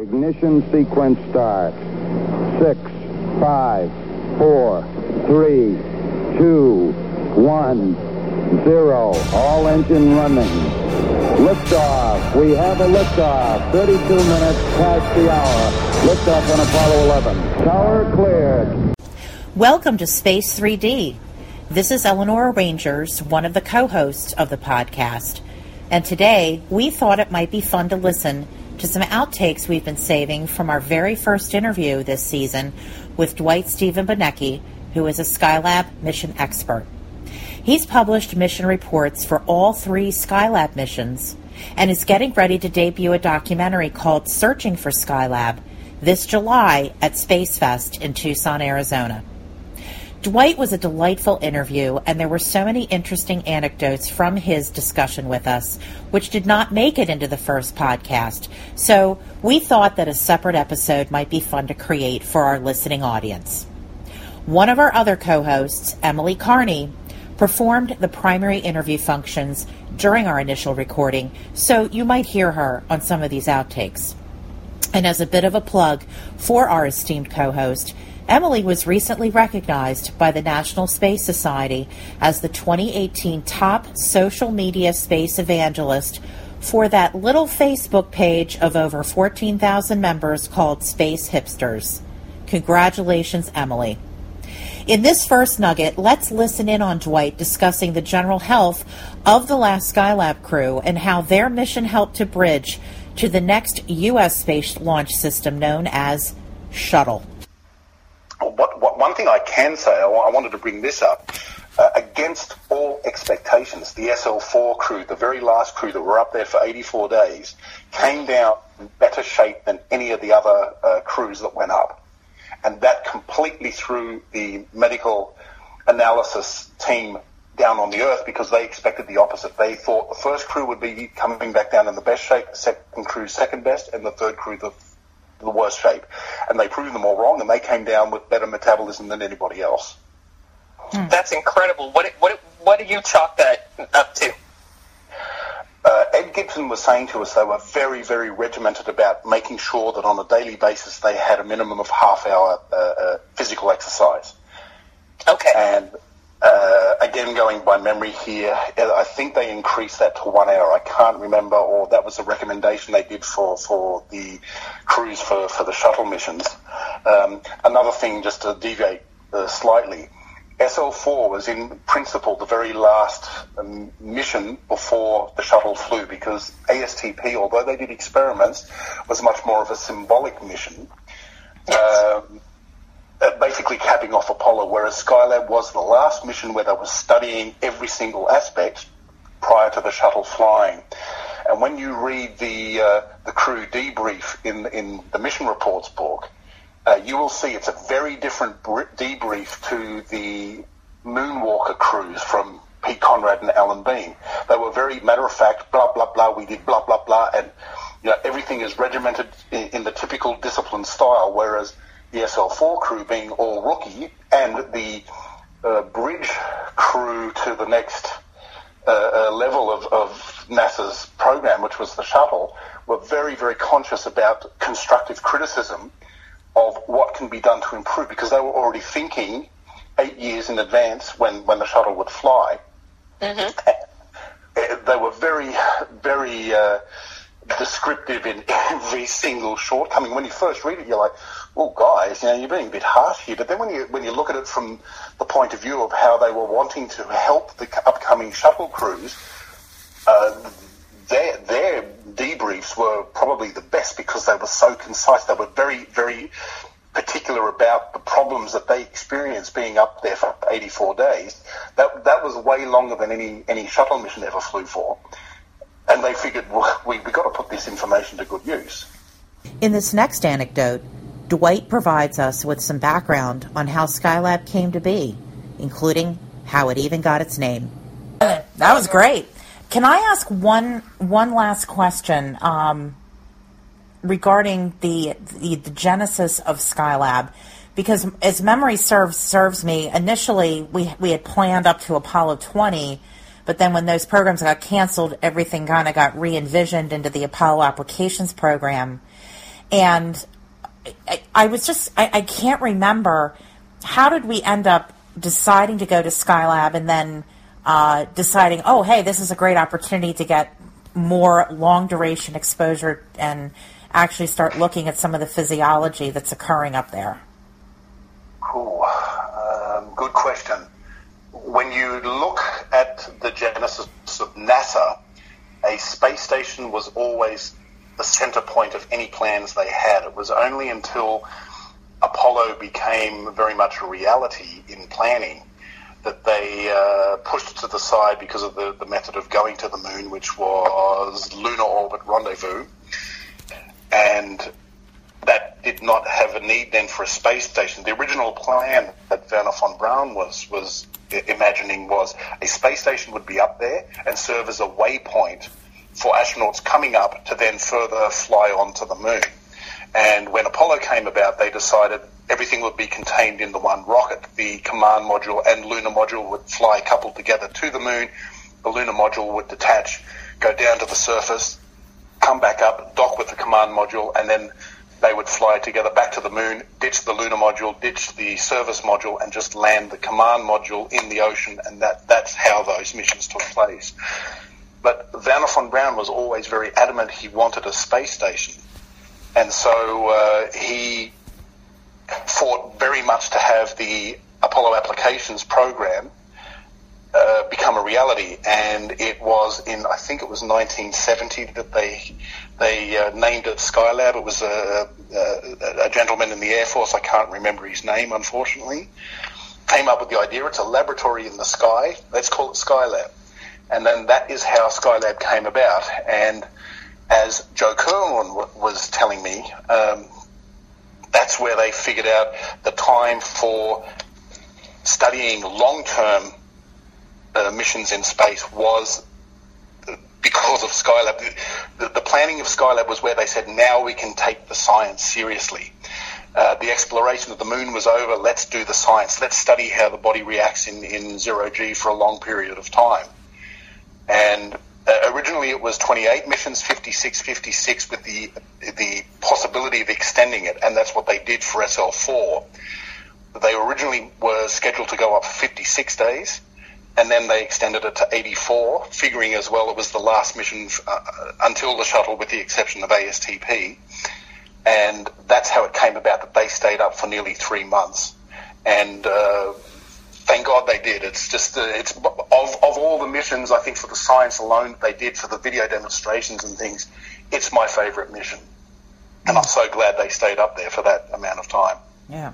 Ignition sequence start. Six, five, four, three, two, one, zero. All engine running. Liftoff. We have a liftoff. 32 minutes past the hour. Liftoff on Apollo 11. Tower cleared. Welcome to Space 3D. This is Eleanor Rangers, one of the co hosts of the podcast. And today, we thought it might be fun to listen to some outtakes we've been saving from our very first interview this season with Dwight Steven Boniecki, who is a Skylab mission expert. He's published mission reports for all three Skylab missions and is getting ready to debut a documentary called Searching for Skylab this July at SpaceFest in Tucson, Arizona. Dwight was a delightful interview, and there were so many interesting anecdotes from his discussion with us, which did not make it into the first podcast. So we thought that a separate episode might be fun to create for our listening audience. One of our other co hosts, Emily Carney, performed the primary interview functions during our initial recording, so you might hear her on some of these outtakes. And as a bit of a plug for our esteemed co host, Emily was recently recognized by the National Space Society as the 2018 top social media space evangelist for that little Facebook page of over 14,000 members called Space Hipsters. Congratulations, Emily. In this first nugget, let's listen in on Dwight discussing the general health of the last Skylab crew and how their mission helped to bridge to the next U.S. space launch system known as Shuttle what, what, one thing I can say, I, I wanted to bring this up. Uh, against all expectations, the SL4 crew, the very last crew that were up there for 84 days, came down in better shape than any of the other uh, crews that went up. And that completely threw the medical analysis team down on the earth because they expected the opposite. They thought the first crew would be coming back down in the best shape, the second crew second best, and the third crew the the worst shape. And they proved them all wrong, and they came down with better metabolism than anybody else. Hmm. That's incredible. What, what, what do you chalk that up to? Uh, Ed Gibson was saying to us they were very, very regimented about making sure that on a daily basis they had a minimum of half hour uh, uh, physical exercise. Okay. And uh, again, going by memory here, I think they increased that to one hour. I can't remember, or that was a recommendation they did for, for the crews for, for the shuttle missions. Um, another thing, just to deviate uh, slightly, SL4 was in principle the very last um, mission before the shuttle flew because ASTP, although they did experiments, was much more of a symbolic mission. Yes. Um, uh, basically capping off Apollo, whereas Skylab was the last mission where they were studying every single aspect prior to the shuttle flying. And when you read the uh, the crew debrief in in the mission reports book, uh, you will see it's a very different debrief to the Moonwalker crews from Pete Conrad and Alan Bean. They were very matter of fact, blah blah blah. We did blah blah blah, and you know everything is regimented in, in the typical discipline style. Whereas the SL4 crew being all rookie, and the uh, bridge crew to the next uh, uh, level of, of, NASA's program, which was the shuttle, were very, very conscious about constructive criticism of what can be done to improve because they were already thinking eight years in advance when, when the shuttle would fly. Mm-hmm. They were very, very uh, descriptive in every single shortcoming. When you first read it, you're like, well, guys, you know, you're being a bit harsh here. But then when you when you look at it from the point of view of how they were wanting to help the upcoming shuttle crews, uh, their their debriefs were probably the best because they were so concise. They were very very particular about the problems that they experienced being up there for 84 days. That that was way longer than any any shuttle mission ever flew for. And they figured, well, we, we've got to put this information to good use. In this next anecdote, Dwight provides us with some background on how Skylab came to be, including how it even got its name. That was great. Can I ask one one last question um, regarding the, the, the genesis of Skylab? Because as memory serves serves me, initially we we had planned up to Apollo 20, but then when those programs got canceled, everything kind of got re envisioned into the Apollo Applications Program And I, I was just, I, I can't remember how did we end up deciding to go to Skylab and then uh, deciding, oh, hey, this is a great opportunity to get more long duration exposure and actually start looking at some of the physiology that's occurring up there? Cool. Um, good question. When you look at the genesis of NASA, a space station was always the center point of any plans they had. It was only until Apollo became very much a reality in planning that they uh, pushed to the side because of the, the method of going to the moon, which was lunar orbit rendezvous. And that did not have a need then for a space station. The original plan that Wernher von Braun was, was imagining was a space station would be up there and serve as a waypoint for astronauts coming up to then further fly onto the moon. And when Apollo came about, they decided everything would be contained in the one rocket. The command module and lunar module would fly coupled together to the moon. The lunar module would detach, go down to the surface, come back up, dock with the command module, and then they would fly together back to the moon, ditch the lunar module, ditch the service module, and just land the command module in the ocean. And that, that's how those missions took place. But Wernher von Braun was always very adamant he wanted a space station. And so uh, he fought very much to have the Apollo applications program uh, become a reality. And it was in, I think it was 1970 that they they uh, named it Skylab. It was a, a, a, gentleman in the Air Force, I can't remember his name, unfortunately, came up with the idea. It's a laboratory in the sky. Let's call it Skylab. And then that is how Skylab came about. And as Joe Kerwin was telling me, um, that's where they figured out the time for studying long-term uh, missions in space was because of Skylab. The, the, planning of Skylab was where they said, now we can take the science seriously. Uh, the exploration of the moon was over. Let's do the science. Let's study how the body reacts in, in zero G for a long period of time. And uh, originally it was 28 missions, 56, 56 with the the possibility of extending it, and that's what they did for SL4. They originally were scheduled to go up 56 days, and then they extended it to 84, figuring as well it was the last mission uh, until the shuttle, with the exception of ASTP. And that's how it came about that they stayed up for nearly three months. And uh, thank God they did. It's just uh, it's of of all the missions I think for the science alone they did for the video demonstrations and things. It's my favourite mission, and I'm so glad they stayed up there for that amount of time. Yeah.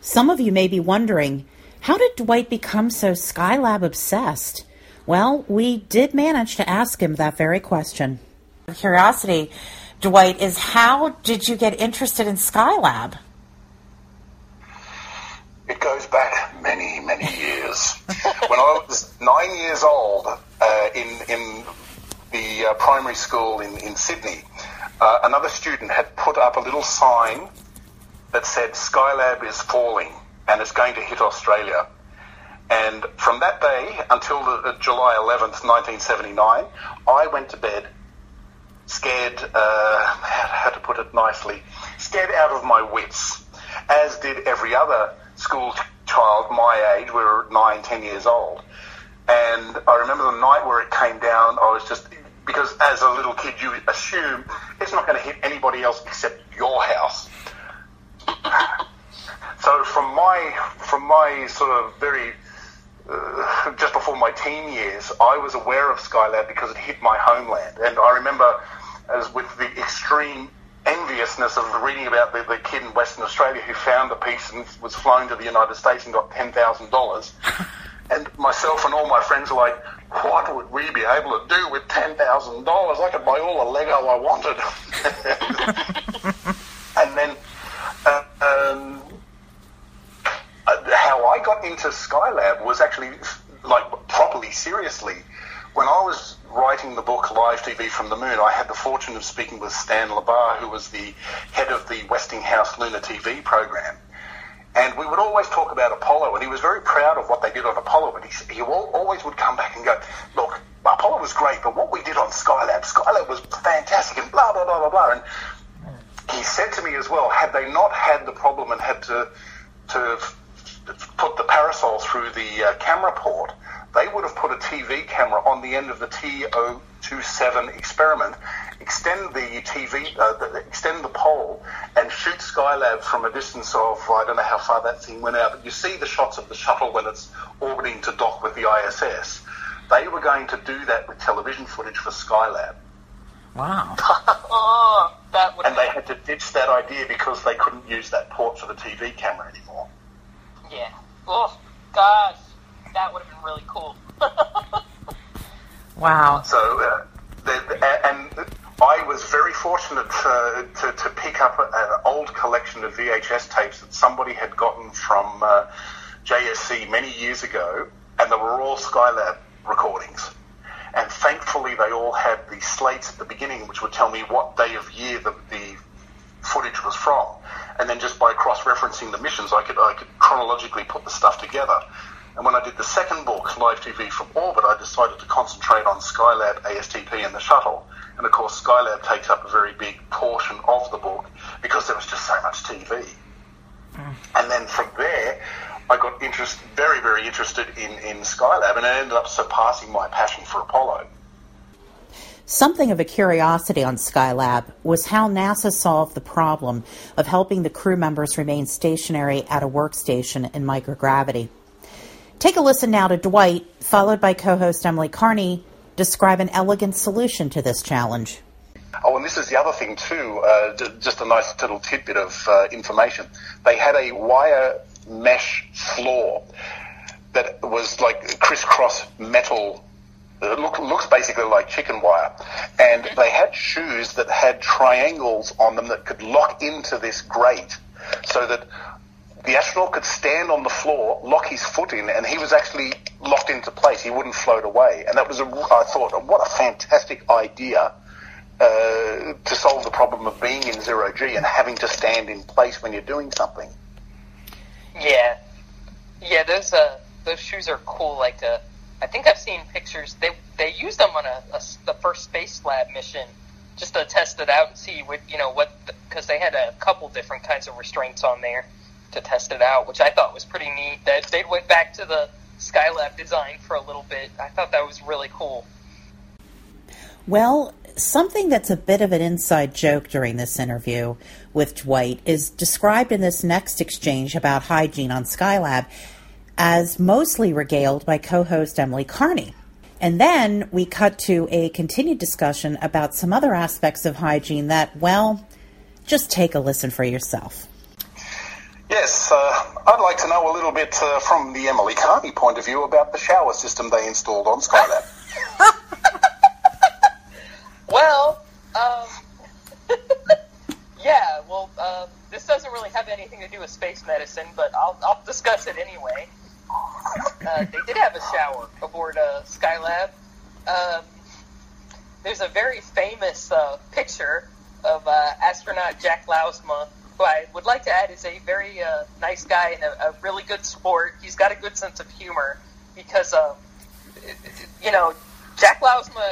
Some of you may be wondering, how did Dwight become so Skylab obsessed? Well, we did manage to ask him that very question. Curiosity, Dwight, is how did you get interested in Skylab? It goes back many, years. when I was nine years old, uh, in in the uh, primary school in in Sydney, uh, another student had put up a little sign that said Skylab is falling and it's going to hit Australia. And from that day until the, July 11th, 1979, I went to bed scared, uh, how to put it nicely, scared out of my wits, as did every other school child my age. We were nine, ten years old. And I remember the night where it came down, I was just, because as a little kid, you assume it's not going to hit anybody else except your house. so from my, from my sort of very, uh, just before my teen years, I was aware of Skylab because it hit my homeland. And I remember as with the extreme enviousness of reading about the, the kid in Western Australia who found the piece and was flown to the United States and got $10,000. and myself and all my friends were like, what would we be able to do with $10,000? I could buy all the Lego I wanted. and then uh, um, uh, how I got into Skylab was actually like properly seriously when I was writing the book Live TV from the Moon, I had the fortune of speaking with Stan Lebar, who was the head of the Westinghouse Lunar TV program. And we would always talk about Apollo, and he was very proud of what they did on Apollo, but he, he always would come back and go, look, Apollo was great, but what we did on Skylab, Skylab was fantastic and blah, blah, blah, blah, blah. And he said to me as well, had they not had the problem and had to, to put the parasol through the uh, camera port, they would have put a TV camera on the end of the T027 experiment, extend the TV, uh, the, extend the pole, and shoot Skylab from a distance of I don't know how far that thing went out, but you see the shots of the shuttle when it's orbiting to dock with the ISS. They were going to do that with television footage for Skylab. Wow. oh, that would And they had to ditch that idea because they couldn't use that port for the TV camera anymore. Yeah. Oh, gosh. That would have been really cool. wow. So, uh, the, the, and I was very fortunate to, to, to pick up an old collection of VHS tapes that somebody had gotten from uh, JSC many years ago, and they were all Skylab recordings. And thankfully, they all had the slates at the beginning, which would tell me what day of year the, the footage was from. And then just by cross-referencing the missions, I could I could chronologically put the stuff together. And when I did the second book, Live TV from Orbit, I decided to concentrate on Skylab, ASTP, and the shuttle. And of course, Skylab takes up a very big portion of the book because there was just so much TV. Mm. And then from there, I got interest, very, very interested in, in Skylab, and it ended up surpassing my passion for Apollo. Something of a curiosity on Skylab was how NASA solved the problem of helping the crew members remain stationary at a workstation in microgravity. Take a listen now to Dwight, followed by co host Emily Carney, describe an elegant solution to this challenge. Oh, and this is the other thing too, uh, just a nice little tidbit of uh, information. They had a wire mesh floor that was like crisscross metal it look, looks basically like chicken wire. And they had shoes that had triangles on them that could lock into this grate so that the astronaut could stand on the floor, lock his foot in, and he was actually locked into place. He wouldn't float away. And that was, a, I thought, what a fantastic idea uh, to solve the problem of being in zero G and having to stand in place when you're doing something. Yeah. Yeah, those, uh, those shoes are cool. Like, uh, I think I've seen pictures. They they used them on a, a the first Spacelab mission just to test it out and see what you know what because the, they had a couple different kinds of restraints on there to test it out, which I thought was pretty neat. That they went back to the Skylab design for a little bit. I thought that was really cool. Well, something that's a bit of an inside joke during this interview with Dwight is described in this next exchange about hygiene on Skylab as mostly regaled by co host Emily Carney. And then we cut to a continued discussion about some other aspects of hygiene that, well, just take a listen for yourself. Yes, uh, I'd like to know a little bit uh, from the Emily Carney point of view about the shower system they installed on Skylab. well, um, yeah, well, uh, this doesn't really have anything to do with space medicine, but I'll, I'll discuss it anyway. Uh, they did have a shower aboard uh, Skylab. Um, there's a very famous uh, picture of astronaut Jack Lousma, who I would like to add is a very uh, nice guy and a, a, really good sport. He's got a good sense of humor because, um, you know, Jack Lousma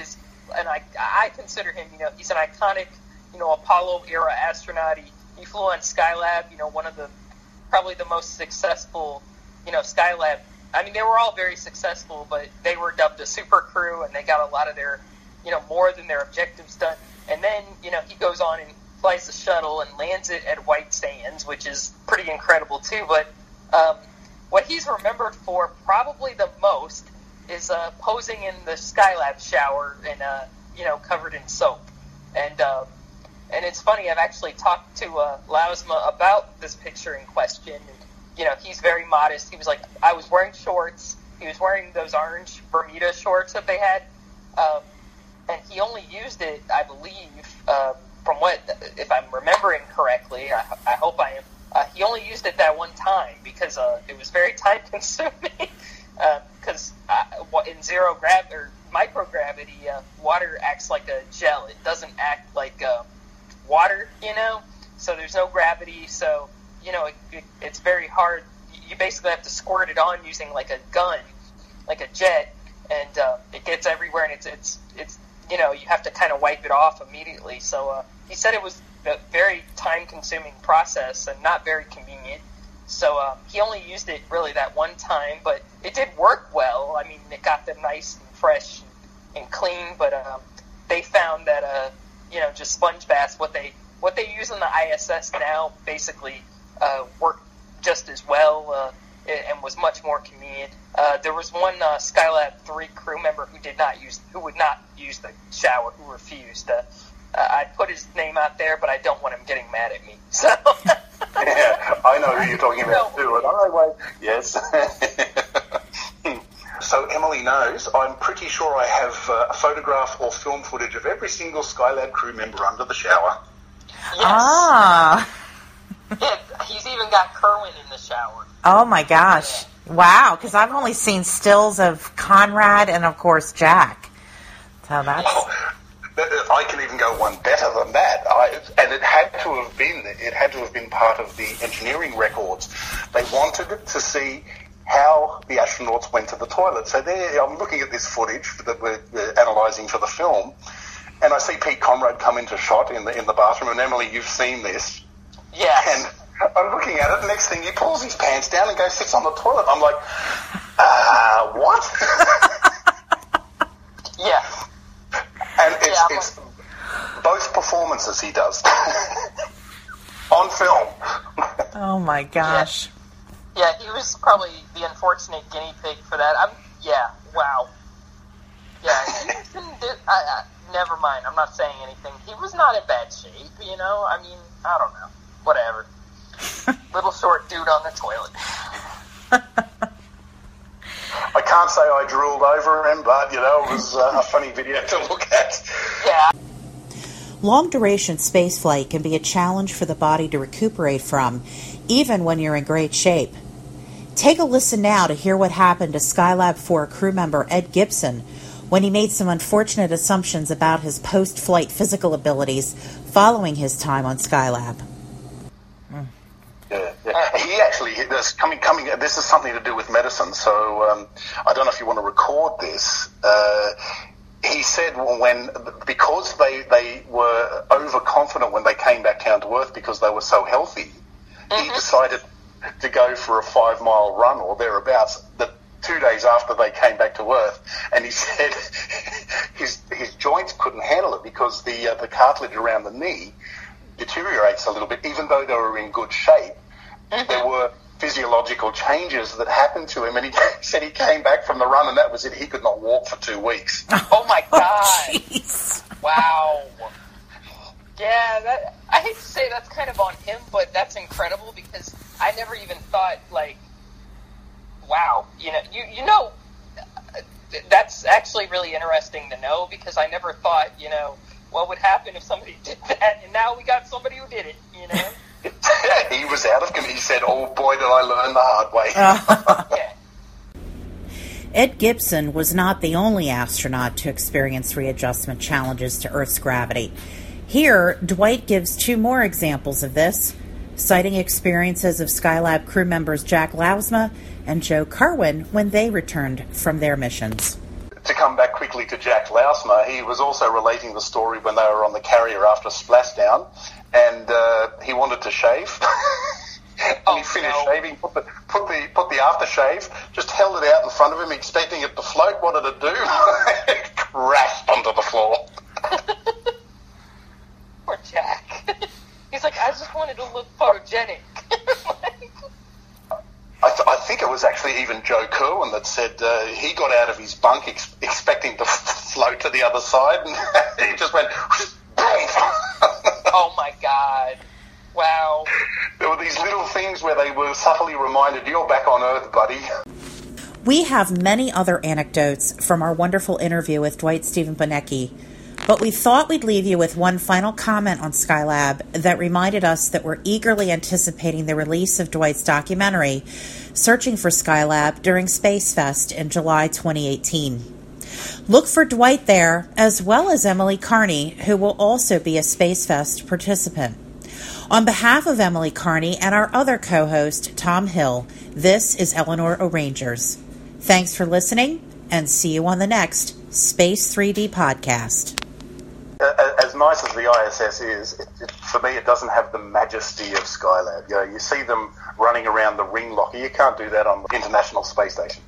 is, and I, I consider him, you know, he's an iconic, you know, Apollo era astronaut. He, he flew on Skylab, you know, one of the probably the most successful you know, Skylab, I mean, they were all very successful, but they were dubbed a super crew, and they got a lot of their, you know, more than their objectives done. And then, you know, he goes on and flies the shuttle and lands it at White Sands, which is pretty incredible too. But um, what he's remembered for probably the most is uh, posing in the Skylab shower and uh, you know covered in soap. And um, and it's funny, I've actually talked to uh, Lousma about this picture in question. You know, he's very modest. He was like, I was wearing shorts. He was wearing those orange Bermuda shorts that they had, um, and he only used it, I believe, uh, from what, if I'm remembering correctly. I, I hope I am. Uh, he only used it that one time because uh, it was very time consuming. Because uh, uh in zero gravity or microgravity, uh, water acts like a gel. It doesn't act like uh, water, you know. So there's no gravity. So you know, it, it, it's very hard. You basically have to squirt it on using like a gun, like a jet, and it gets everywhere, and it's it's it's you know you have to kind of wipe it off immediately. So uh, he said it was a very time consuming process and not very convenient. So um, he only used it really that one time, but it did work well. I mean, it got them nice and fresh and, and clean. But um, they found that uh, you know just sponge baths, what they what they use in the ISS now, basically uh, work just as well uh, and was much more convenient. Uh, there was one uh, Skylab did not use who would not use the shower, who refused. Uh, uh, I put his name out there, but I don't want him getting mad at me. So. yeah, I know who you're talking about too, and I won't. Yes. so Emily knows. I'm pretty sure I have uh, a photograph or film footage of every single Skylab crew member under the shower. Yes. Ah. Yeah, he's even got Kerwin in the shower. Oh my gosh. Wow, because I've only seen stills of Conrad and of course Jack. So that's Oh, I can even go one better than that. I, and it had to have been it had to have been part of the engineering records. They wanted to see how the astronauts went to the toilet. So there, I'm looking at this footage that we're, we're analysing for the film, and I see Pete Conrad come into shot in the in the bathroom. And Emily, you've seen this. Yes. And I'm looking at it. Next thing, he pulls his pants down and goes sits on the toilet. I'm like, uh, what? yeah. And it's, Yeah, I'm it's both performances he does on film. oh my gosh. Yeah, he was probably the unfortunate guinea pig for that. I'm. Yeah. Wow. Yeah. He do, I, I, never mind. I'm not saying anything. He was not in bad shape. You know. I mean, I don't know. Whatever. Little short dude on the toilet. I can't say I drooled over him, but you know, it was uh, a funny video to look at. Yeah. Long duration spaceflight can be a challenge for the body to recuperate from, even when you're in great shape. Take a listen now to hear what happened to Skylab 4 crew member Ed Gibson when he made some unfortunate assumptions about his post flight physical abilities following his time on Skylab. He actually this coming coming. This is something to do with medicine. So um, I don't know if you want to record this. Uh, he said when because they they were overconfident when they came back down to earth because they were so healthy, he decided to go for a five mile run or thereabouts. The two days after they came back to earth, and he said his his joints couldn't handle it because the uh, the cartilage around the knee deteriorates a little bit, even though they were in good shape. There were physiological changes that happened to him, and he said he came back from the run, and that was it. He could not walk for two weeks. Oh my god. Jeez. Wow. Yeah, that I hate to say that's kind of on him, but that's incredible because I never even thought like, wow, you know, you you know, uh, that's actually really interesting to know because I never thought, you know, what would happen if somebody did that, and now we got somebody who did it, you know. he was out of. com- He said, "Oh boy, did I learn the hard way." yeah. Ed Gibson was not the only astronaut to experience readjustment challenges to Earth's gravity. Here, Dwight gives two more examples of this, citing experiences of Skylab crew members Jack Lousma and Joe Kerwin when they returned from their missions. to come back quickly to Jack Lousma, he was also relating the story when they were on the carrier after splashdown, and uh, he wanted to shave. and Oh, he finished no. shaving, put the put the put the aftershave, just held it out in front of him, expecting it to float. What did it do? it crashed onto the floor. Poor Jack. He's like, I just wanted to look photogenic. I, th- I think it was actually even Joe Kerwin that said uh, he got out of his bunk ex- expecting to float to the other side, and he just went. oh my god. Wow. There were these little things where they were subtly reminded, "You're back on Earth, buddy." We have many other anecdotes from our wonderful interview with Dwight Steven Boniecki, but we thought we'd leave you with one final comment on Skylab that reminded us that we're eagerly anticipating the release of Dwight's documentary, Searching for Skylab, during Space Fest in July 2018. Look for Dwight there, as well as Emily Carney, who will also be a Space Fest participant. On behalf of Emily Carney and our other co host, Tom Hill, this is Eleanor O'Rangers. Thanks for listening, and see you on the next Space 3D podcast. As nice as the ISS is, it, it, for me, it doesn't have the majesty of Skylab. You know, you see them running around the ring locker. You can't do that on the International Space Station.